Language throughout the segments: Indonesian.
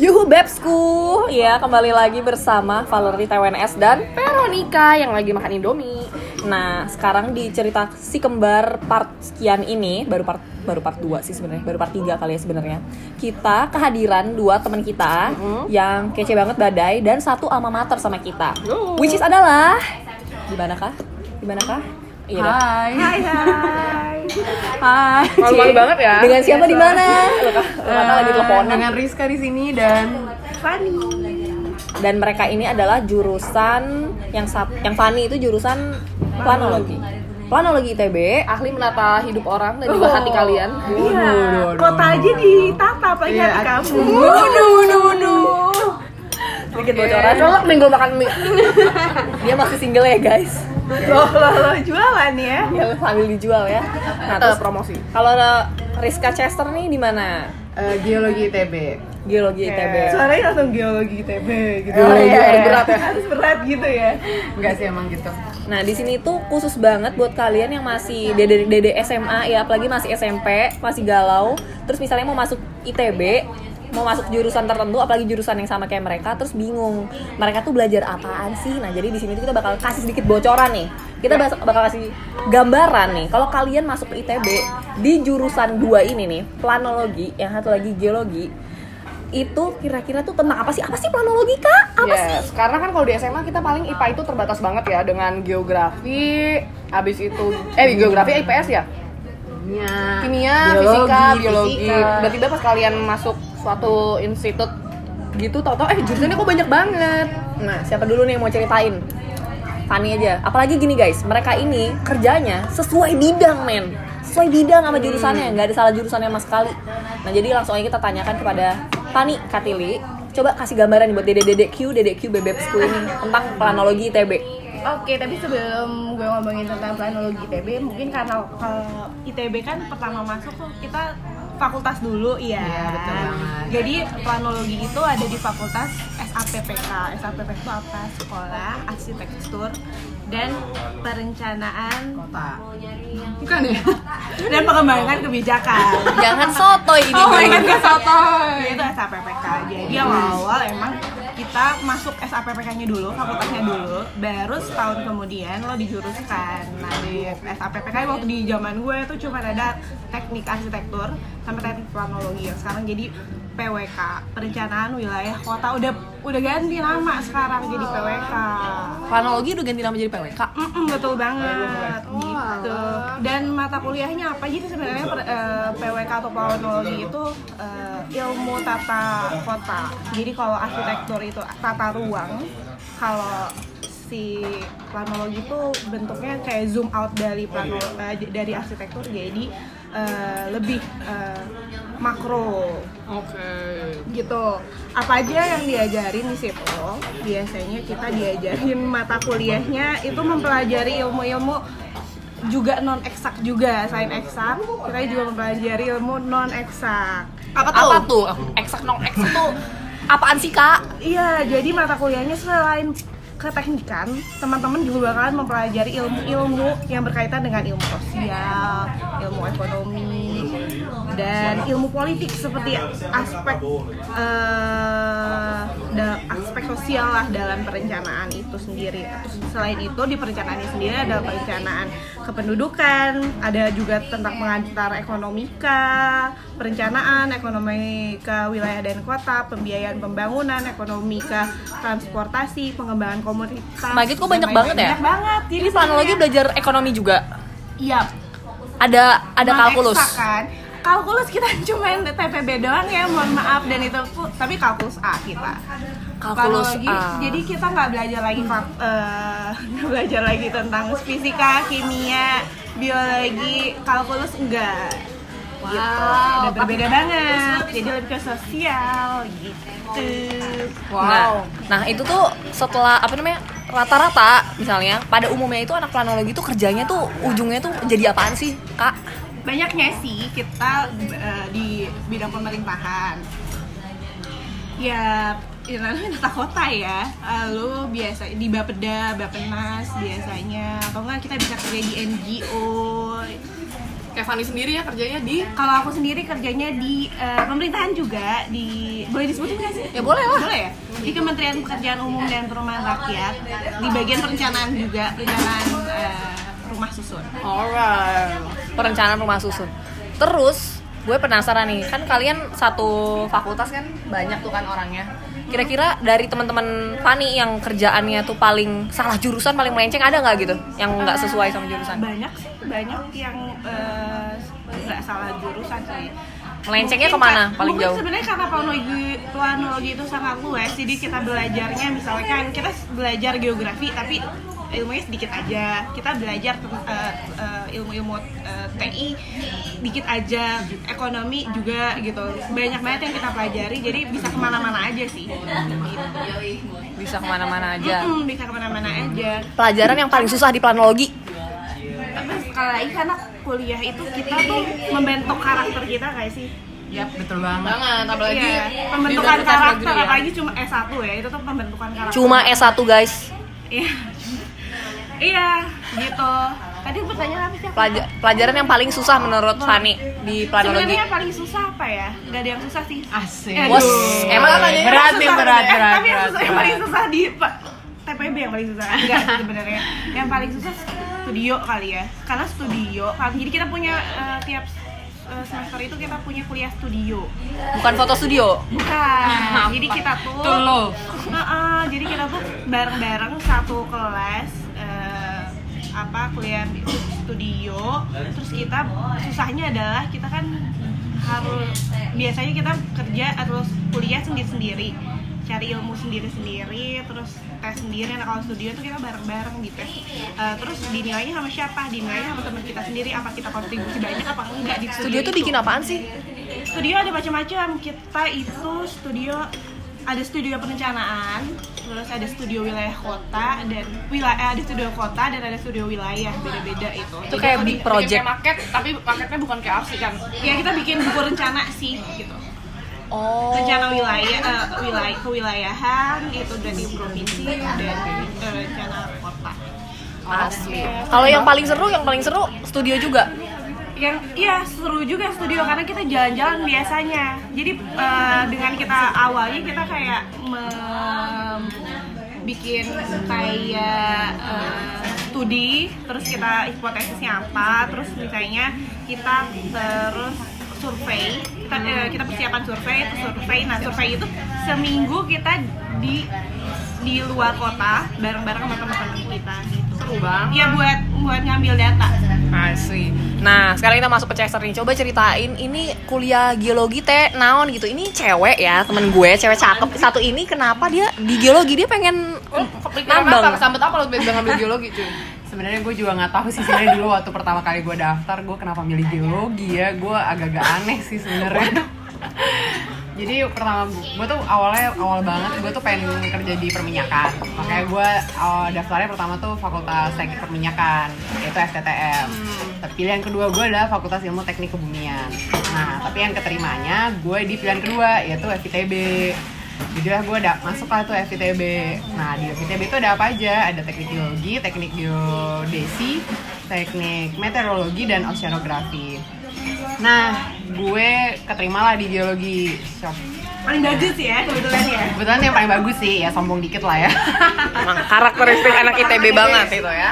Yuhu Bebsku. Ya kembali lagi bersama Valerie TWNS dan Veronica yang lagi makan Indomie. Nah sekarang di cerita si kembar part sekian ini Baru part baru part 2 sih sebenarnya Baru part 3 kali ya sebenarnya Kita kehadiran dua teman kita Yang kece banget badai Dan satu alma mater sama kita. Which is adalah Gimana kah? Gimana kah? Iya dah. Hai. Hai hai. Hai. Malu-malu banget ya Dengan siapa di mana? Lu kata lagi Eh, teleponan Dengan Rizka di sini dan Fanny. dan mereka ini adalah jurusan yang sap, yang Fani itu jurusan planologi planologi ITB ahli menata hidup orang dan juga hati kalian Iya. Kota aja ditata apalagi Iya, hati kamu. Waduh, waduh, waduh. Sedikit bocoran colok minggu makan mie dia masih single ya guys Loh, loh, loh, jualan ya. ya sambil dijual ya nah terus promosi. kalau ada Rizka Chester nih di mana Eh, geologi ITB. geologi ITB Suaranya langsung geologi ITB gitu. Oh, iya, harus berat ya. Harus berat gitu ya. Enggak sih emang gitu. Nah di sini tuh khusus banget buat kalian yang masih dede dede SMA ya apalagi masih SMP masih galau terus misalnya mau masuk ITB mau masuk jurusan tertentu apalagi jurusan yang sama kayak mereka terus bingung mereka tuh belajar apaan sih? Nah jadi di sini tuh kita bakal kasih sedikit bocoran nih. Kita bas- bakal kasih gambaran nih. Kalau kalian masuk ke ITB di jurusan dua ini nih planologi yang satu lagi geologi itu kira-kira tuh tentang apa sih? Apa sih planologi kak? Apa sih? Yes, karena kan kalau di SMA kita paling IPA itu terbatas banget ya dengan geografi, habis itu eh geografi IPS ya, Kimia. kimia, Biologi, fisika, biologi. fisika. Tiba-tiba pas kalian masuk suatu institut gitu, tau-tau eh jurusannya kok banyak banget. Nah, siapa dulu nih yang mau ceritain? Fani aja. Apalagi gini guys, mereka ini kerjanya sesuai bidang, men. Sesuai bidang sama jurusannya, nggak ada salah jurusannya sama sekali. Nah, jadi langsung aja kita tanyakan kepada Fani Katili. Coba kasih gambaran buat Dede Dede Q, Dede Q, Bebebsku ini tentang planologi ITB. Oke, tapi sebelum gue ngomongin tentang planologi ITB, mungkin karena kalau ITB kan pertama masuk tuh kita fakultas dulu, iya. Iya, betul banget. Jadi planologi itu ada di fakultas SAPPK. SAPPK itu apa? Sekolah Arsitektur dan Perencanaan Kota. Bukan ya? dan Pengembangan Kebijakan. Jangan soto ini. Oh my god, gak sotoy. itu SAPPK. Jadi awal-awal emang kita masuk SAPPK-nya dulu, fakultasnya dulu, baru setahun kemudian lo dijuruskan. Nah di SAPPK waktu di zaman gue itu cuma ada teknik arsitektur sampai teknik planologi yang sekarang jadi PWK perencanaan wilayah kota udah udah ganti nama sekarang jadi PWK. Planologi udah ganti nama jadi PWK. Mm-mm, betul banget gitu. Dan mata kuliahnya apa? Jadi sebenarnya per- eh, PWK atau planologi itu eh, ilmu tata kota. Jadi kalau arsitektur itu tata ruang, kalau si planologi itu bentuknya kayak zoom out dari plano eh, dari arsitektur jadi eh, lebih eh, makro Oke. gitu apa aja yang diajarin di situ biasanya kita diajarin mata kuliahnya itu mempelajari ilmu-ilmu juga non eksak juga selain eksak kita juga mempelajari ilmu non eksak Apa tuh? Apa tuh? Eksak non eksak tuh apaan sih, Kak? iya jadi mata kuliahnya selain keteknikan teman-teman juga bakalan mempelajari ilmu-ilmu yang berkaitan dengan ilmu sosial ilmu ekonomi dan ilmu politik seperti aspek da- aspek sosial lah dalam perencanaan itu sendiri. Terus selain itu di perencanaan ini sendiri ada perencanaan kependudukan, ada juga tentang pengantar ekonomika, perencanaan ekonomika wilayah dan kota, pembiayaan pembangunan, ekonomika transportasi, pengembangan komunitas. Magit kok banyak banget ya? Banyak banget. Jadi planologi belajar ekonomi juga. Iya, Ada ada kalkulus. kan kalkulus kita cuma TPB doang ya mohon maaf. Dan itu tapi kalkulus A kita. Kalkulus Planologi, A. jadi kita nggak belajar lagi nggak belajar lagi tentang fisika kimia biologi. Kalkulus enggak. Gitu. Udah berbeda banget. jadi lebih ke sosial gitu. Nah, nah itu tuh setelah apa namanya rata-rata misalnya pada umumnya itu anak planologi tuh kerjanya tuh ujungnya tuh jadi apaan sih kak? Banyaknya sih kita eh, di bidang pemerintahan ya ya namanya tata kota ya lalu biasa di Bapeda, Bapenas biasanya atau enggak kita bisa kerja di NGO Kayak Fanny sendiri ya kerjanya di Kalau aku sendiri kerjanya di eh, pemerintahan juga di boleh disebutin nggak sih? Ya, boleh lah. Boleh ya. Di Kementerian Pekerjaan Umum dan Perumahan Rakyat di bagian perencanaan juga perencanaan eh, rumah susun. Alright. perencanaan rumah susun. Terus gue penasaran nih, kan kalian satu fakultas kan banyak tuh kan orangnya. Kira-kira dari teman-teman Fani yang kerjaannya tuh paling salah jurusan, paling melenceng ada nggak gitu? Yang nggak sesuai sama jurusan? Banyak sih, banyak yang eh, nggak salah jurusan sih. Melencengnya Mungkin ke mana ka- paling mungkin jauh? sebenarnya karena planologi planologi itu sangat luas jadi kita belajarnya misalkan kita belajar geografi tapi ilmunya sedikit aja kita belajar eh, eh, ilmu-ilmu eh, TI dikit aja ekonomi juga gitu banyak banget yang kita pelajari jadi bisa ke mana-mana aja sih gitu. Bisa ke mana-mana aja. Mm, bisa ke mana-mana aja Pelajaran yang paling susah di planologi. tapi sekali lagi karena kuliah itu kita tuh membentuk karakter kita kayak sih Yap, betul banget. Banget, apalagi Iya, di pembentukan karakter ya. apalagi cuma S1 ya, itu tuh pembentukan karakter. Cuma S1 guys. Iya. Iya, gitu. Tadi pertanyaan apa sih? aku? Pelaja- pelajaran yang paling susah menurut Fani di planologi. Sebenarnya yang paling susah apa ya? Gak ada yang susah sih. Asik. Eh, Bos, emang Yang berat susah berat, berat, Tapi yang berat, susah yang berat. paling susah di TPB yang paling susah. Enggak sebenarnya. Yang paling susah studio kali ya. Karena studio kan jadi kita punya eh, tiap eh, semester itu kita punya kuliah studio. Bukan foto studio. Bukan. jadi kita tuh Tuh lo. Heeh, jadi kita tuh bareng-bareng satu kelas apa kuliah di studio. Terus kita susahnya adalah kita kan harus biasanya kita kerja atau kuliah sendiri-sendiri cari ilmu sendiri-sendiri terus tes sendiri nah kalau studio tuh kita bareng-bareng gitu Eh, terus dinilainya sama siapa dinilainya sama teman kita sendiri apa kita kontribusi banyak apa enggak di studio, Studio tuh itu. bikin apaan sih? Studio ada macam-macam. Kita itu studio ada studio perencanaan, terus ada studio wilayah kota dan wilayah ada studio kota dan ada studio wilayah beda-beda itu. Itu Jadi kayak big di- project. Kayak market, tapi marketnya bukan kayak arsi kan. Ya kita bikin buku rencana sih gitu. Oh. Rencana wilayah eh, wilayah kewilayahan itu dari provinsi dan eh, rencana kota. Asli. Kalau yang paling seru, yang paling seru studio juga. Yang iya seru juga studio karena kita jalan-jalan biasanya. Jadi eh, dengan kita awalnya kita kayak mem- bikin kayak eh, studi terus kita hipotesisnya apa terus misalnya kita terus survei kita, eh, kita persiapan survei itu survei. Nah survei itu seminggu kita di di luar kota bareng-bareng sama teman-teman kita gitu. Seru banget. ya buat buat ngambil data Asli. Nah, sekarang kita masuk ke Chester nih. Coba ceritain ini kuliah geologi teh naon gitu. Ini cewek ya, temen gue, cewek cakep. Satu ini kenapa dia di geologi dia pengen Kepikiran nambang. apa? Kesambet apa lo tiba ngambil geologi cuy? Sebenarnya gue juga nggak tahu sih sebenarnya dulu waktu pertama kali gue daftar gue kenapa milih geologi ya gue agak-agak aneh sih sebenarnya. Jadi pertama gue tuh awalnya awal banget gue tuh pengen kerja di perminyakan makanya gue awal daftarnya pertama tuh Fakultas Teknik Perminyakan yaitu FTTM. Tapi pilihan kedua gue adalah Fakultas Ilmu Teknik Kebumian. Nah tapi yang keterimanya gue di pilihan kedua yaitu FITB. Jadilah gue ada masuk lah tuh FITB. Nah di FITB itu ada apa aja? Ada teknik geologi, teknik geodesi, teknik meteorologi dan oceanografi. Nah gue keterima lah di geologi. Shop. paling bagus ya kebetulan ya Kebetulan yang paling bagus sih ya sombong dikit lah ya. Emang karakteristik anak ITB banget itu ya.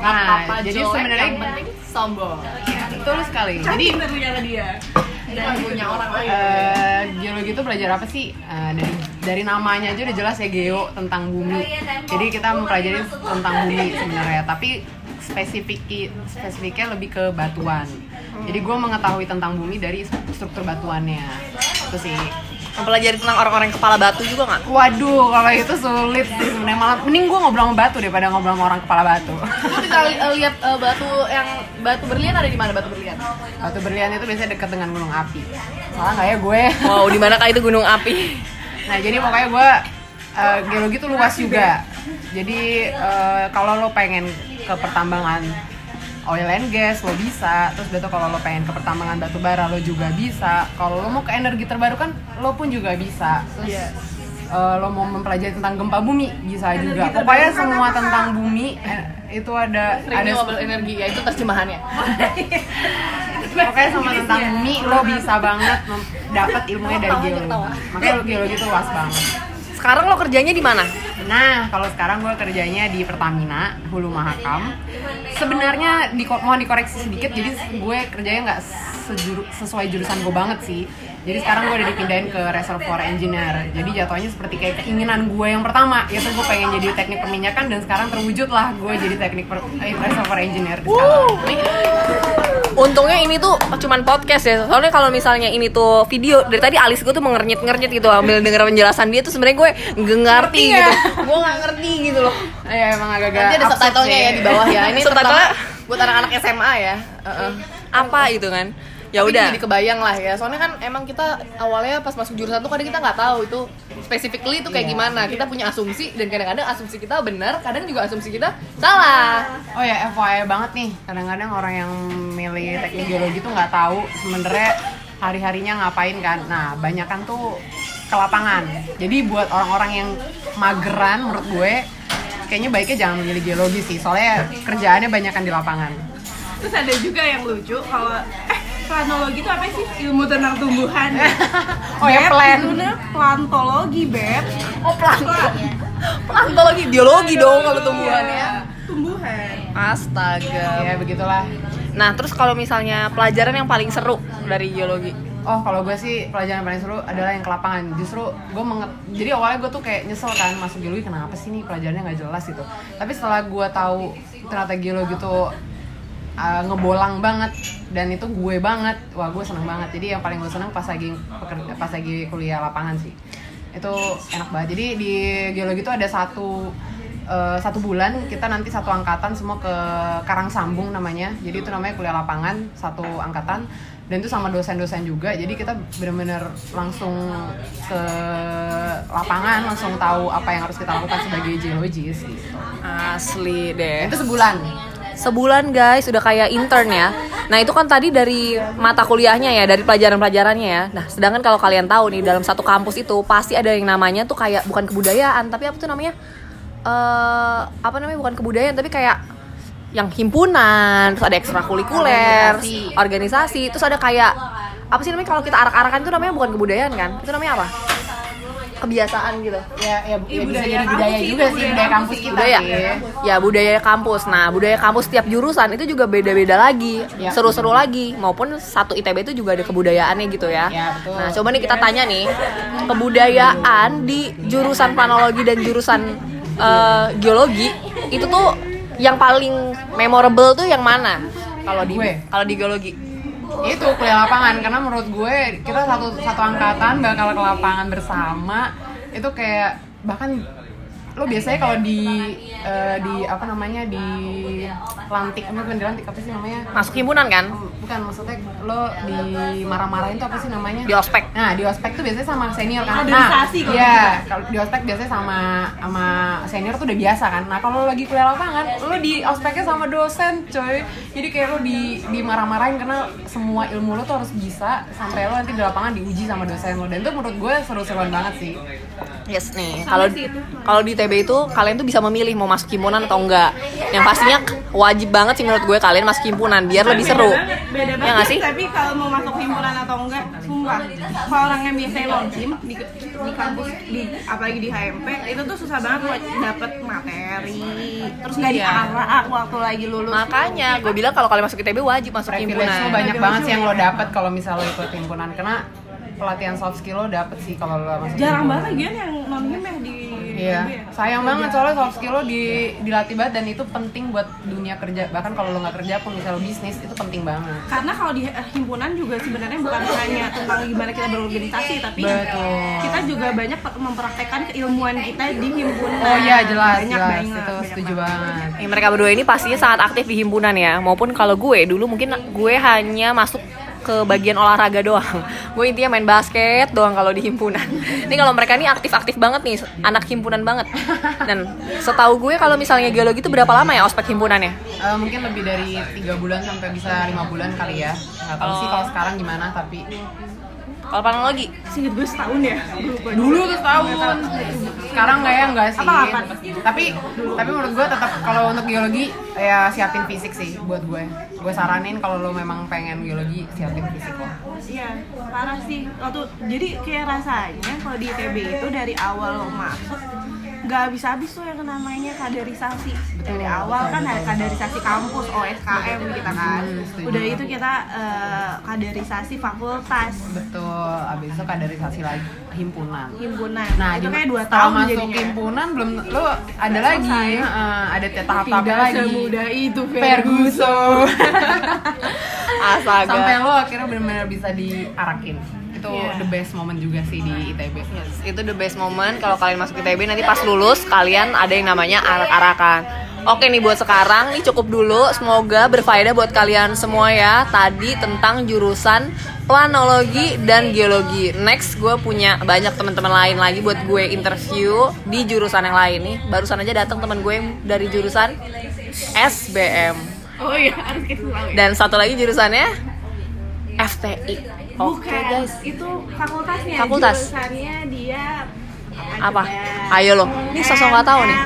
Nah jadi jelek, sebenarnya yang penting sombong. betul sekali. Jadi jadi dia punya orang lain. Eh, geologi itu belajar apa sih? Eh, dari dari namanya aja udah jelas ya geo tentang bumi. Jadi kita mempelajari tentang bumi sebenarnya, tapi spesifik spesifiknya lebih ke batuan. Jadi gue mengetahui tentang bumi dari struktur batuannya. Itu sih. Mempelajari tentang orang-orang kepala batu juga nggak? Waduh, kalau itu sulit sih sebenarnya. Malah mending gue ngobrol sama batu daripada ngobrol sama orang kepala batu. Lu bisa li- lihat eh, batu yang batu berlian ada di mana batu berlian? Batu berlian itu biasanya dekat dengan gunung api. Salah nggak ya gue? Wow, di mana kah itu gunung api? Nah jadi pokoknya gue eh, geologi tuh luas juga. Jadi eh, kalau lo pengen ke pertambangan oil and gas lo bisa. Terus betul kalau lo pengen ke pertambangan batu bara lo juga bisa. Kalau lo mau ke energi terbarukan lo pun juga bisa. Terus eh, lo mau mempelajari tentang gempa bumi bisa juga pokoknya semua tentang bumi eh, itu ada ada renewable energy ya itu terjemahannya pokoknya sama tentang bumi lo bisa banget dapat ilmunya dari geologi makanya lo geologi itu luas banget Sekarang lo kerjanya di mana? Nah, kalau sekarang gue kerjanya di Pertamina Hulu Mahakam. Sebenarnya di, mohon dikoreksi sedikit, jadi gue kerjanya nggak sejuru- sesuai jurusan gue banget sih. Jadi sekarang gue udah dipindahin ke reservoir engineer. Jadi jatuhnya seperti kayak keinginan gue yang pertama, yaitu gue pengen jadi teknik perminyakan dan sekarang terwujud lah gue jadi teknik per, eh, reservoir engineer. Sekarang. Untungnya ini tuh cuman podcast ya. Soalnya kalau misalnya ini tuh video dari tadi alis gue tuh mengernyit-ngernyit gitu ambil denger penjelasan dia tuh sebenarnya gue nggak ngerti gitu. gue nggak ngerti gitu loh. Ya emang agak-agak nanti ada subtitlenya ya di bawah ya ini terutama buat anak-anak SMA ya Heeh. Apa gitu kan? Ya Tapi udah. jadi kebayang lah ya soalnya kan emang kita awalnya pas masuk jurusan tuh kadang kita nggak tahu itu specifically itu kayak gimana kita punya asumsi dan kadang-kadang asumsi kita benar kadang juga asumsi kita salah Oh ya FYI banget nih, kadang-kadang orang yang milih teknik geologi tuh nggak tahu sebenarnya hari-harinya ngapain kan. Nah, banyak kan tuh ke lapangan. Jadi buat orang-orang yang mageran menurut gue kayaknya baiknya jangan memilih geologi sih, soalnya kerjaannya banyak kan di lapangan. Terus ada juga yang lucu kalau eh planologi itu apa sih? Ilmu tentang tumbuhan. Oh ya, plan. itu plantologi, Beb. Oh planto. Plantologi biologi dong kalau tumbuhannya. Tumbuhan. Astaga. Ya begitulah. Nah, terus kalau misalnya pelajaran yang paling seru dari geologi? Oh kalau gue sih pelajaran paling seru adalah yang ke lapangan. Justru gue menget, jadi awalnya gue tuh kayak nyesel kan masuk geologi kenapa sih nih pelajarannya nggak jelas gitu. Tapi setelah gue tahu ternyata geologi tuh uh, ngebolang banget dan itu gue banget, wah gue seneng banget. Jadi yang paling gue seneng pas lagi pekerja, pas lagi kuliah lapangan sih. Itu enak banget. Jadi di geologi tuh ada satu uh, satu bulan kita nanti satu angkatan semua ke Karang Sambung namanya. Jadi itu namanya kuliah lapangan satu angkatan dan itu sama dosen-dosen juga. Jadi kita benar-benar langsung ke lapangan, langsung tahu apa yang harus kita lakukan sebagai geologis gitu. Asli deh. Itu sebulan. Sebulan guys, udah kayak intern ya. Nah itu kan tadi dari mata kuliahnya ya, dari pelajaran-pelajarannya ya. Nah sedangkan kalau kalian tahu nih dalam satu kampus itu pasti ada yang namanya tuh kayak bukan kebudayaan, tapi apa tuh namanya? eh apa namanya bukan kebudayaan tapi kayak yang himpunan, terus ada ekstrakurikuler, Organisasi. organisasi, terus ada kayak apa sih namanya kalau kita arak-arakan itu namanya bukan kebudayaan kan? Itu namanya apa? Kebiasaan gitu. Ya, ya, ya bisa budaya jadi budaya juga sih, budaya budaya kampus kita budaya sih. ya budaya kampus. Nah budaya kampus setiap jurusan itu juga beda-beda lagi. Ya. seru-seru lagi. Maupun satu itb itu juga ada kebudayaannya gitu ya. Ya, betul. nah coba nih kita tanya nih. Kebudayaan di jurusan planologi dan jurusan eh, geologi itu tuh yang paling memorable tuh yang mana? Kalau di kalau di geologi itu kuliah lapangan. Karena menurut gue kita satu satu angkatan bakal ke lapangan bersama. Itu kayak bahkan lo biasanya kalau di eh, di apa namanya di lantik apa bukan di lantik apa sih namanya masuk himpunan kan bukan maksudnya lo di marah-marahin tuh apa sih namanya di ospek Nah, di ospek tuh biasanya sama senior kan. Nah, kalau Iya, kalau di ospek biasanya sama sama senior tuh udah biasa kan. Nah, kalau lo lagi kuliah lapangan, lo di ospeknya sama dosen, coy. Jadi kayak lo di dimarah-marahin karena semua ilmu lo tuh harus bisa sampai lo nanti di lapangan diuji sama dosen lo. Dan itu menurut gue seru-seruan banget sih. Yes nih, kalau kalau di TB itu kalian tuh bisa memilih mau masuk himpunan atau enggak. Yang pastinya wajib banget sih menurut gue kalian masuk himpunan biar lebih seru. beda Ya banget nggak sih? tapi kalau mau masuk himpunan atau enggak sumpah kalau orang yang biasanya logim di, di kampus di apalagi di HMP itu tuh susah banget buat dapet materi terus nggak Iya. diarah waktu lagi lulus Makanya gue bilang kalau kalian masuk ITB wajib masuk himpunan. banyak banget sih yang lo dapet kalau misalnya lo ikut himpunan karena pelatihan soft skill lo dapet sih kalau lo masuk jarang banget lagi yang non him yang di Iya, ya. sayang banget soalnya soft skill lo di dilatih banget dan itu penting buat dunia kerja. Bahkan kalau lo nggak kerja pun misalnya bisnis itu penting banget. karena kalau di eh, himpunan juga sebenarnya bukan hanya tentang gimana kita berorganisasi tapi Betul. kita juga banyak mempraktekkan keilmuan kita di himpunan Oh iya jelas, banyak jelas banget itu banyak setuju banget. banget. Nih, mereka berdua ini pastinya sangat aktif di himpunan ya. Maupun kalau gue dulu mungkin gue hanya masuk ke bagian olahraga doang. Gue intinya main basket doang kalau di himpunan. Ini kalau mereka ini aktif-aktif banget nih, anak himpunan banget. Dan setahu gue kalau misalnya geologi itu berapa lama ya ospek himpunannya? Eh, mungkin lebih dari tiga bulan sampai bisa lima bulan kali ya. Nggak tahu sih Oh. kalau sekarang gimana tapi Kalau planologi? Singkat gue setahun ya. Dulu tuh tahun sekarang nggak ya nggak sih Apa-apa? tapi tapi menurut gue tetap kalau untuk geologi ya siapin fisik sih buat gue gue saranin kalau lo memang pengen geologi siapin fisik lo Iya, parah sih. Waktu jadi kayak rasanya kalau di ITB itu dari awal lo masuk nggak habis-habis tuh yang namanya kaderisasi. Dari awal kan ada kaderisasi kampus OSKM kita kan. Hmm, udah itu kita eh, kaderisasi fakultas. Betul. Abis itu kaderisasi lagi himpunan. Himpunan. Nah, itu kayak dua tahun masuk jadinya. himpunan belum lo ada lagi, heeh, ada tahap-tahapnya tidak lagi. semudah itu Ferguson. Astaga. Sampai lo akhirnya benar-benar bisa diarakin. Itu Iya. the best moment juga sih di ITB. itu the best moment. Kalau kalian masuk ITB nanti pas lulus kalian ada yang namanya arak-arakan. Oke nih buat sekarang nih cukup dulu. Semoga berfaedah buat kalian semua ya. Tadi tentang jurusan planologi dan geologi. Next gue punya banyak teman-teman lain lagi buat gue interview di jurusan yang lain nih. Barusan aja datang teman gue dari jurusan SBM oh iya harus kita ya dan satu lagi jurusannya FTI Oke bukan guys itu fakultasnya Fakultas. jurusannya dia apa? Ayo loh, ini sosok nggak tahu nih.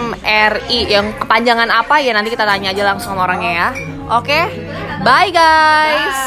MRI. Yang kepanjangan apa ya nanti kita tanya aja langsung sama orangnya ya. Oke, bye guys.